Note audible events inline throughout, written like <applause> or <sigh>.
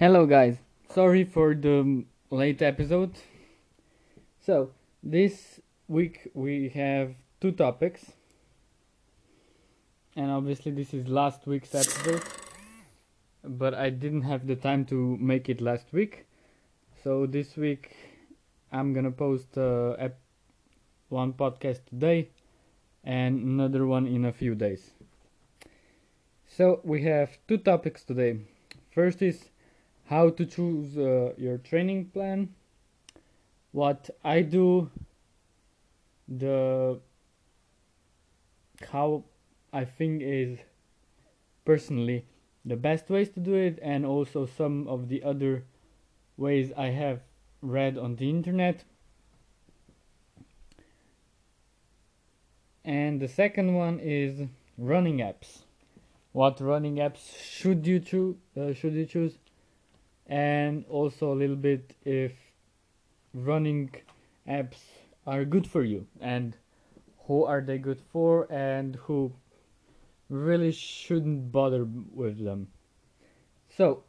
Hello, guys. Sorry for the late episode. So, this week we have two topics, and obviously, this is last week's episode, but I didn't have the time to make it last week. So, this week I'm gonna post uh, ep- one podcast today and another one in a few days. So, we have two topics today. First is how to choose uh, your training plan. What i do the how i think is personally the best ways to do it and also some of the other ways i have read on the internet. And the second one is running apps. What running apps should you choose uh, should you choose and also a little bit if running apps are good for you and who are they good for and who really shouldn't bother with them. So,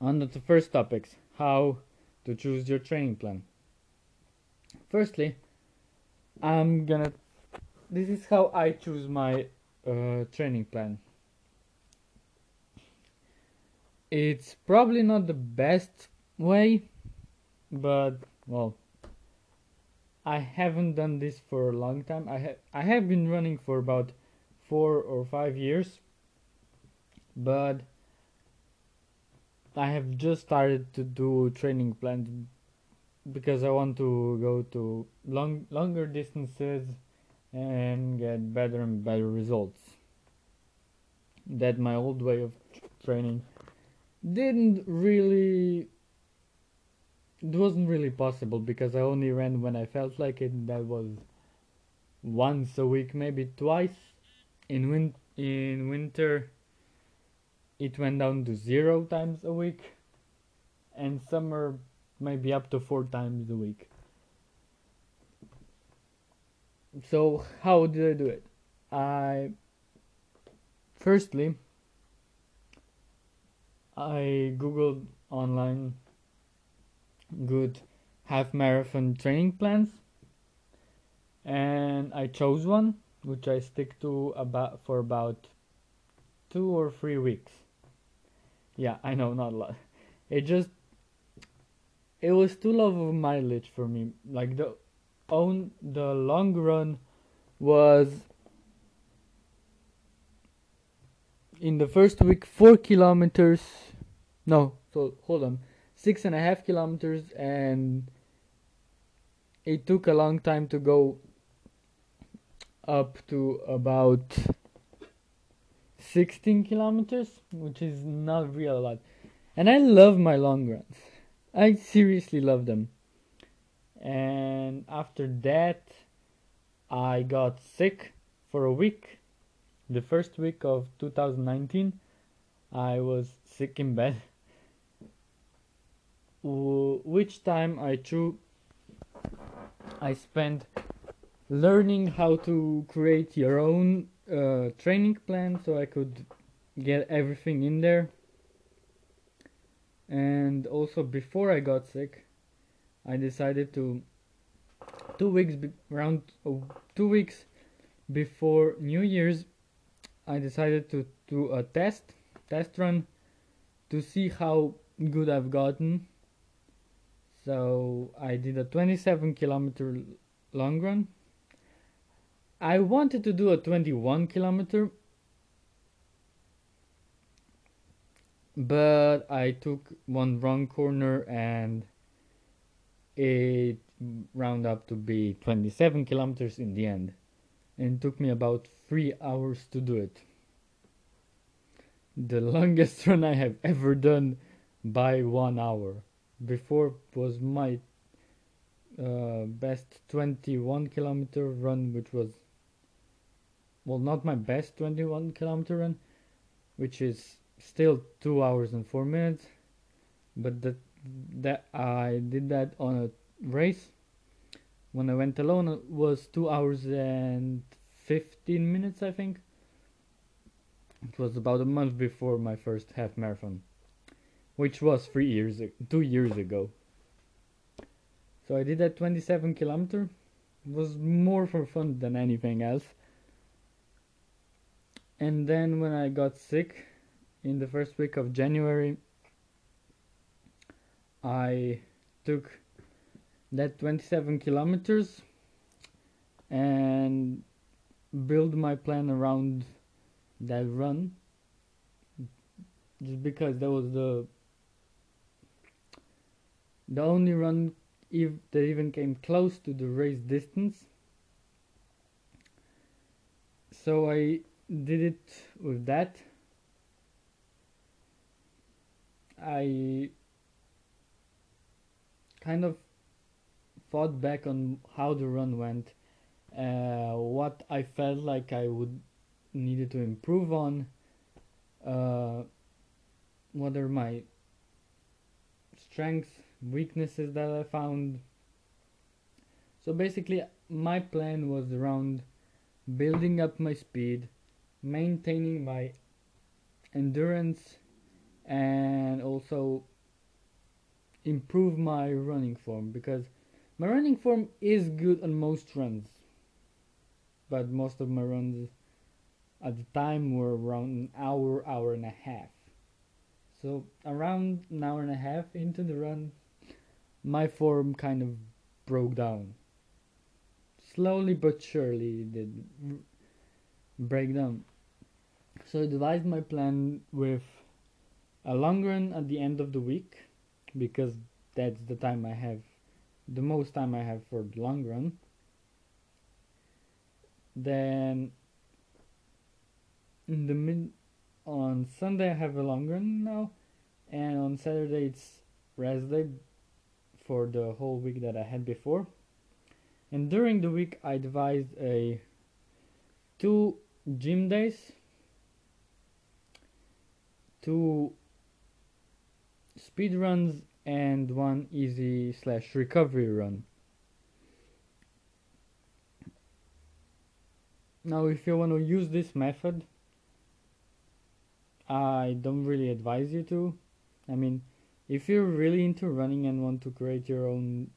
on the first topics, how to choose your training plan. Firstly, I'm gonna. This is how I choose my uh, training plan it's probably not the best way, but well, I haven't done this for a long time. I have I have been running for about four or five years, but I have just started to do training plans because I want to go to long longer distances and get better and better results. That my old way of training didn't really it wasn't really possible because I only ran when I felt like it. That was once a week, maybe twice. In win in winter, it went down to zero times a week, and summer maybe up to four times a week. So how did I do it? I firstly I googled online good half marathon training plans and I chose one which I stick to about for about two or three weeks. Yeah, I know, not a lot. It just it was too low of mileage for me. Like the own the long run was in the first week four kilometers no so hold on six and a half kilometers and it took a long time to go up to about 16 kilometers which is not real a lot. And i love my long runs. I seriously love them. And after that i got sick for a week the first week of 2019 i was sick in bed which time i threw i spent learning how to create your own uh, training plan so i could get everything in there. And also before i got sick i decided to two weeks around oh, two weeks before new year's I decided to do a test test run to see how good I've gotten. So I did a 27 kilometer long run. I wanted to do a 21 kilometer, but I took one wrong corner and it round up to be 27 kilometers in the end and took me about three hours to do it. The longest <laughs> run I have ever done by one hour. Before was my uh, best 21 kilometer run, which was well, not my best 21 kilometer run, which is still two hours and four minutes, but that that I did that on a race when I went alone was two hours and 15 minutes I think it was about a month before my first half marathon which was three years, two years ago. So I did that 27 kilometer. It was more for fun than anything else. And then when I got sick in the first week of January, I took that 27 kilometers and build my plan around that run. Just because that was the the only run if that even came close to the race distance. So I did it with that. I kind of thought back on how the run went uh, what I felt like I would needed to improve on, uh, what are my strengths, weaknesses that I found. So basically, my plan was around building up my speed, maintaining my endurance, and also improve my running form because my running form is good on most runs but most of my runs at the time were around an hour, hour and a half. So around an hour and a half into the run, my form kind of broke down. Slowly but surely it did break down. So I devised my plan with a long run at the end of the week because that's the time I have the most time I have for the long run. Then in the mid on Sunday I have a long run now, and on Saturday it's rest day for the whole week that I had before. And during the week I devised a two gym days, two speed runs, and one easy slash recovery run. Now if you want to use this method, I don't really advise you to. I mean, if you're really into running and want to create your own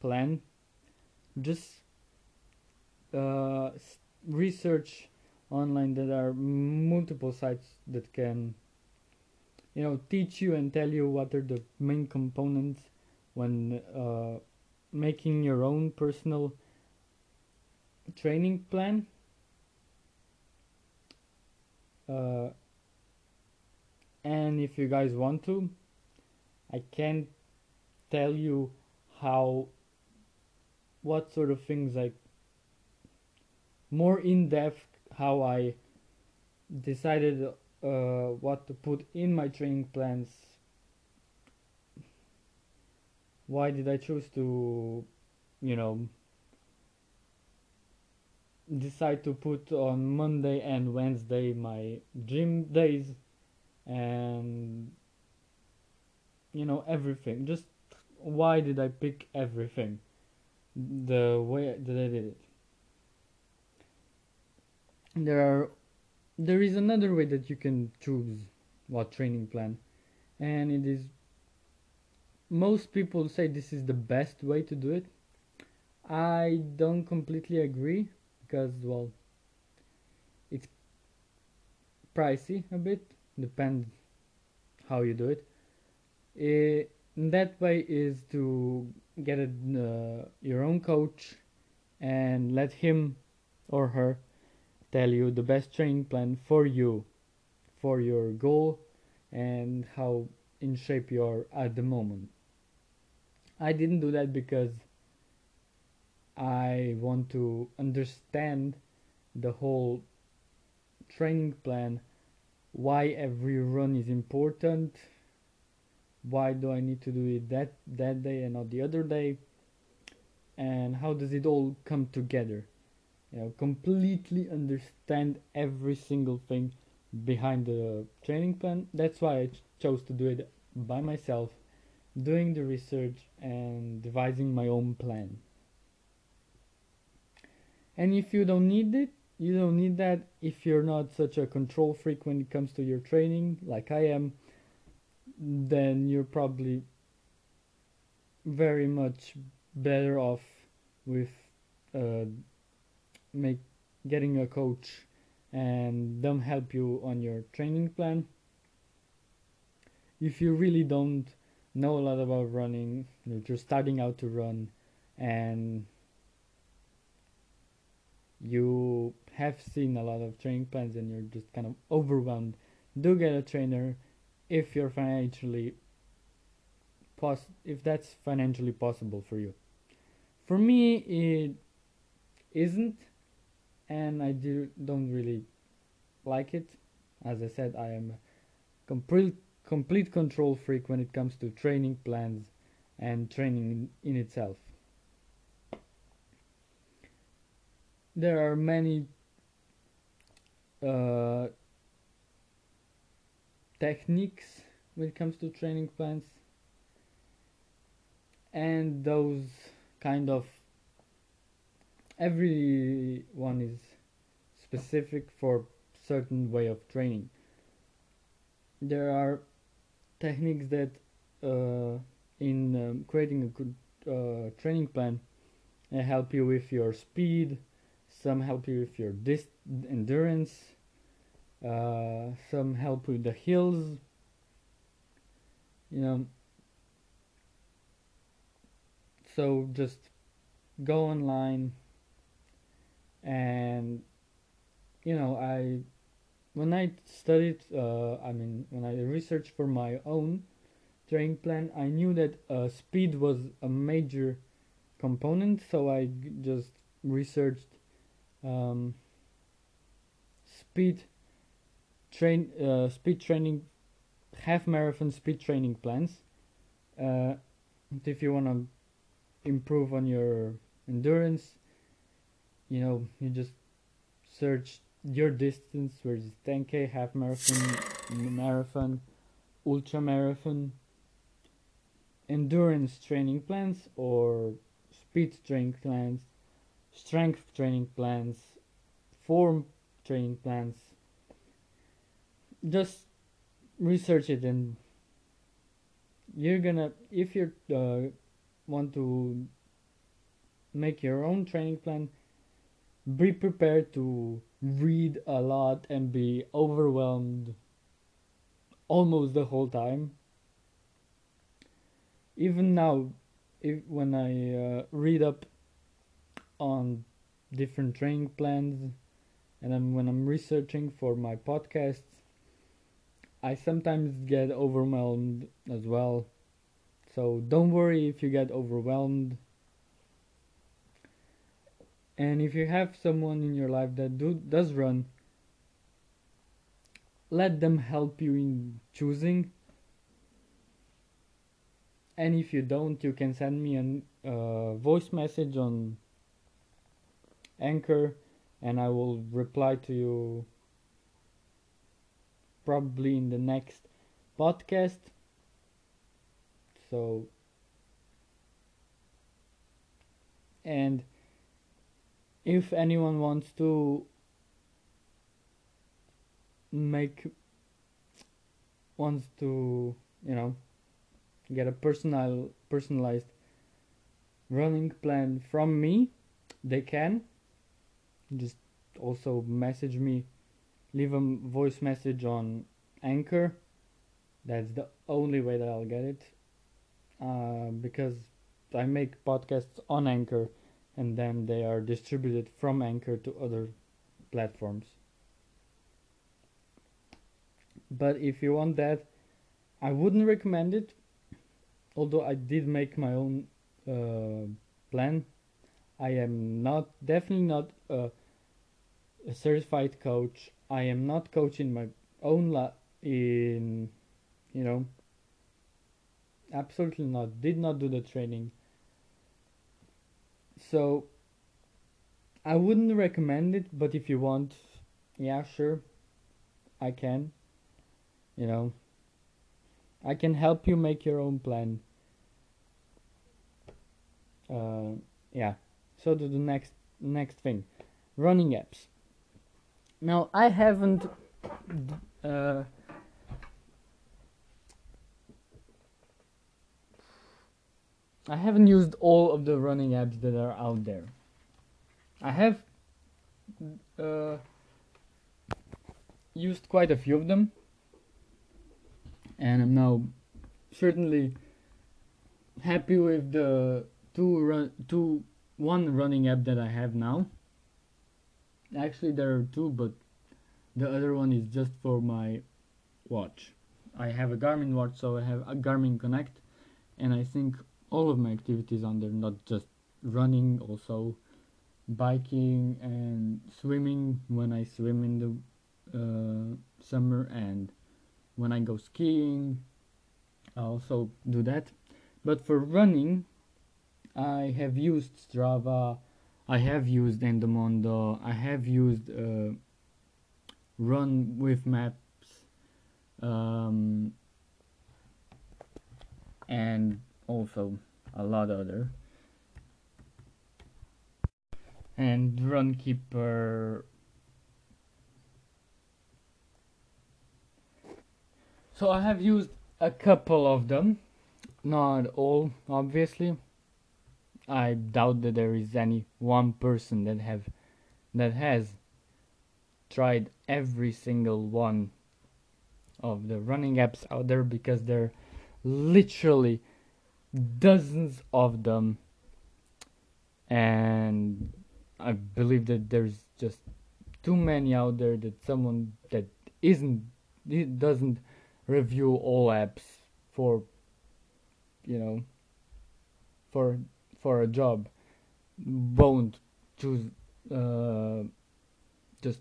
plan, just uh, research online that are multiple sites that can you know teach you and tell you what are the main components when uh, making your own personal training plan. Uh, and if you guys want to I can tell you how what sort of things like more in depth how I decided uh, what to put in my training plans. Why did I choose to you know decide to put on Monday and Wednesday my gym days and you know everything? Just why did I pick everything? The way that I did it. There are there is another way that you can choose what training plan and it is most people say this is the best way to do it. I don't completely agree because well it's pricey a bit depends how you do it, it that way is to get a, uh, your own coach and let him or her tell you the best training plan for you for your goal and how in shape you are at the moment i didn't do that because I want to understand the whole training plan, why every run is important, why do I need to do it that that day and not the other day, and how does it all come together? You know, completely understand every single thing behind the training plan. That's why I ch- chose to do it by myself, doing the research and devising my own plan and if you don't need it you don't need that if you're not such a control freak when it comes to your training like I am then you're probably very much better off with uh, make getting a coach and them help you on your training plan. If you really don't know a lot about running you're just starting out to run and you have seen a lot of training plans and you're just kind of overwhelmed do get a trainer. If you're financially pos- if that's financially possible for you. For me it isn't and I do don't really like it. As I said I am a complete complete control freak when it comes to training plans and training in, in itself. There are many uh, techniques when it comes to training plans. And those kind of everyone is specific for certain way of training. There are techniques that uh, in um, creating a good uh, training plan help you with your speed some help you with your dis- endurance uh, some help with the hills. You know so just go online and you know i when i studied uh, i mean when i researched for my own training plan i knew that uh, speed was a major component. So I just researched um, speed train uh, speed training half marathon speed training plans. Uh, if you want to improve on your endurance you know you just search your distance where it's 10k half marathon marathon ultra marathon endurance training plans or speed training plans strength training plans form training plans. Just research it and you're gonna if you uh, want to make your own training plan be prepared to read a lot and be overwhelmed almost the whole time. Even now if when i uh, read up on different training plans and I'm, when i'm researching for my podcasts i sometimes get overwhelmed as well. So don't worry if you get overwhelmed and if you have someone in your life that do does run let them help you in choosing. And if you don't you can send me a uh, voice message on anchor and i will reply to you probably in the next podcast. So and if anyone wants to make wants to you know get a personal personalized running plan from me they can. Just also message me leave a voice message on anchor. That's the only way that i'll get it. Uh, because i make podcasts on anchor and then they are distributed from anchor to other platforms but if you want that i wouldn't recommend it although I did make my own uh, plan, I am not definitely not a, a certified coach. I am not coaching my own la- in, you know, absolutely not. Did not do the training. So I wouldn't recommend it, but if you want, yeah, sure, I can. You know, I can help you make your own plan. Uh, yeah. So to the next next thing, running apps. Now I haven't uh, I haven't used all of the running apps that are out there. I have uh, used quite a few of them, and I'm now certainly happy with the two run two one running app that I have now. Actually, there are two, but the other one is just for my watch. I have a Garmin watch, so I have a Garmin Connect, and I think all of my activities there, not just running, also biking and swimming when I swim in the uh, summer, and when I go skiing, I also do that. But for running, I have used Strava, I have used Endomondo, I have used uh, Run with Maps, um, and also a lot other. And Runkeeper. So I have used a couple of them, not all, obviously. I doubt that there is any one person that have that has tried every single one of the running apps out there because they're literally dozens of them. And I believe that there's just too many out there that someone that isn't doesn't review all apps for you know for for a job. Won't choose uh, just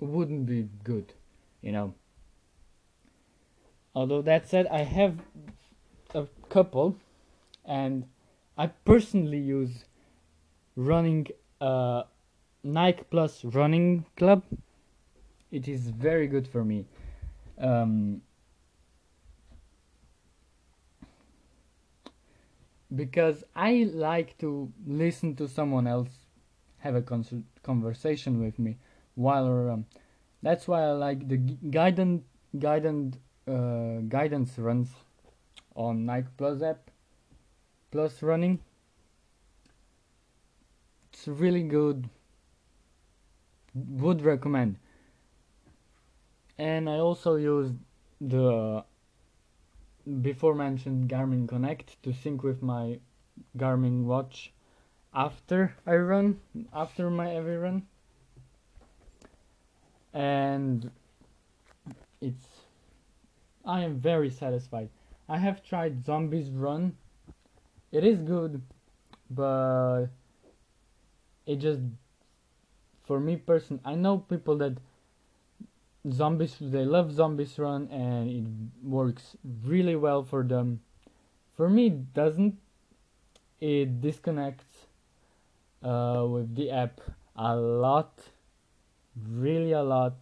wouldn't be good you know although that said i have a couple and i personally use running uh, nike plus running club. It is very good for me. Um, because I like to listen to someone else have a con- conversation with me while that's why I like the guided guidance uh, guidance runs on Nike Plus app plus running it's really good would recommend and I also use the before mentioned Garmin Connect to sync with my Garmin watch after I run, after my every run. And it's I am very satisfied. I have tried Zombies Run. It is good, but it just for me person I know people that zombies they love zombies run and it works really well for them for me it doesn't it disconnects uh, with the app a lot really a lot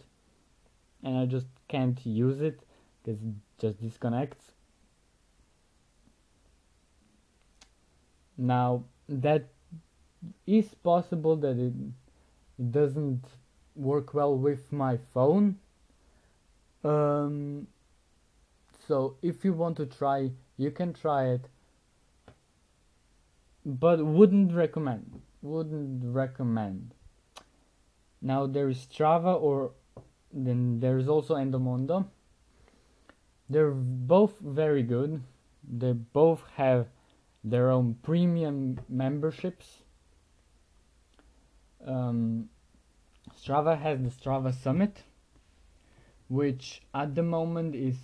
and i just can't use it it just disconnects now that is possible that it, it doesn't work well with my phone. Um, so if you want to try you can try it. But wouldn't recommend wouldn't recommend. Now there is strava or then there's also endomondo they're both very good. They both have their own premium memberships. Um, strava has the strava summit which at the moment is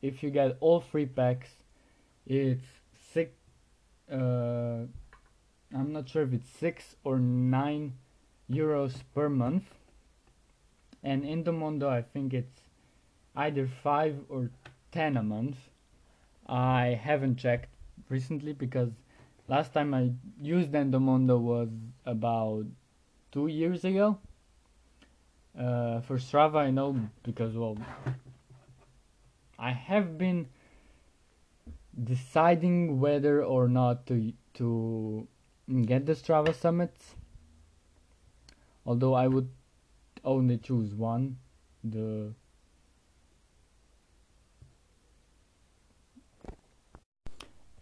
if you get all three packs it's six uh, I'm not sure if it's six or nine euros per month. And in Endomondo I think it's either five or ten a month I haven't checked recently because last time I used Endomondo was about two years ago uh, for Strava, I know because well, I have been deciding whether or not to to get the Strava summits. Although I would only choose one, the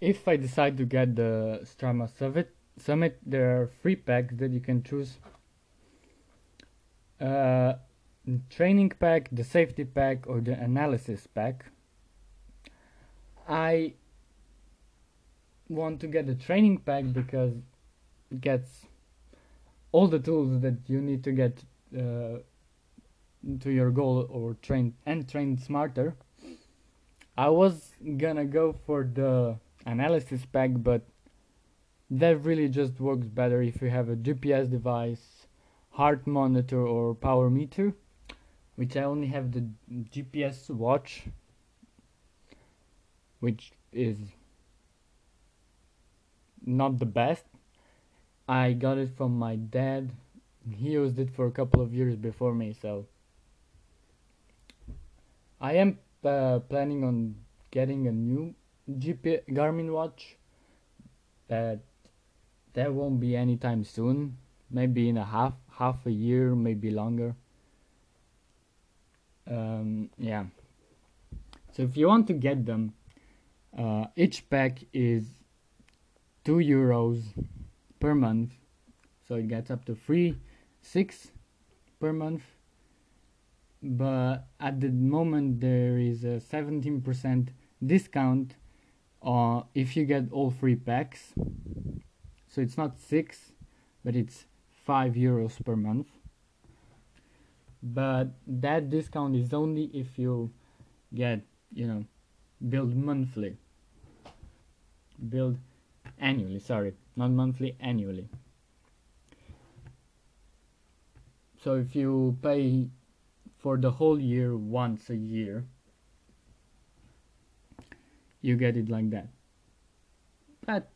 if I decide to get the Strava Summit, Summit, there are three packs that you can choose. Uh, training pack, the safety pack, or the analysis pack. I want to get the training pack because it gets all the tools that you need to get uh, to your goal or train and train smarter. I was gonna go for the analysis pack, but that really just works better if you have a GPS device, heart monitor, or power meter. Which I only have the GPS watch, which is not the best. I got it from my dad. He used it for a couple of years before me, so I am uh, planning on getting a new GP Garmin watch, but that won't be anytime soon. Maybe in a half half a year, maybe longer. Um, yeah. So if you want to get them, uh, each pack is two euros per month, so it gets up to 3 six per month but at the moment there is a 17% discount uh, if you get all three packs so it's not six but it's five euros per month. But that discount is only if you get you know build monthly. Build annually sorry not monthly annually. So if you pay for the whole year once a year you get it like that. But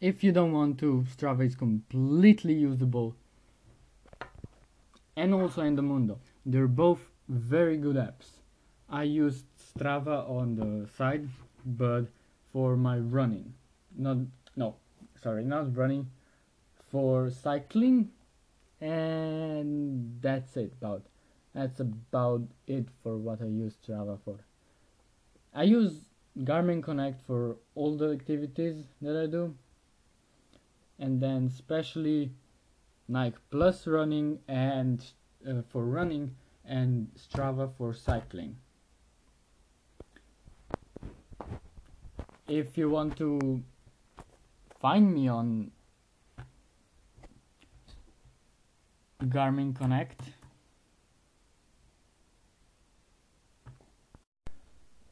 if you don't want to strava is completely usable. And also Endomondo they're both very good apps. I used strava on the side but for my running. Not no sorry not running. For cycling and that's it about that's about it for what I use Strava for. I use Garmin Connect for all the activities that I do, and then especially Nike Plus running and uh, for running and Strava for cycling. If you want to find me on Garmin Connect,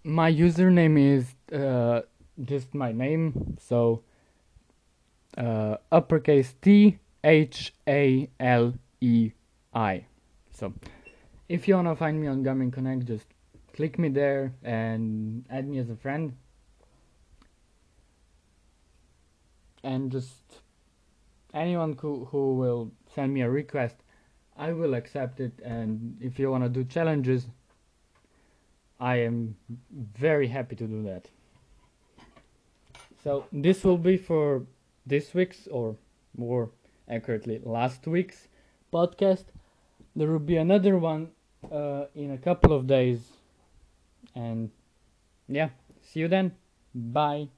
my username is uh, just my name, so uh, uppercase T H A L E I. So if you wanna find me on Garmin Connect, just click me there and add me as a friend. And just anyone who, who will send me a request, I will accept it. And if you wanna do challenges, I am very happy to do that. So this will be for this week's or more accurately last week's podcast. There will be another one uh, in a couple of days. And yeah, see you then. Bye.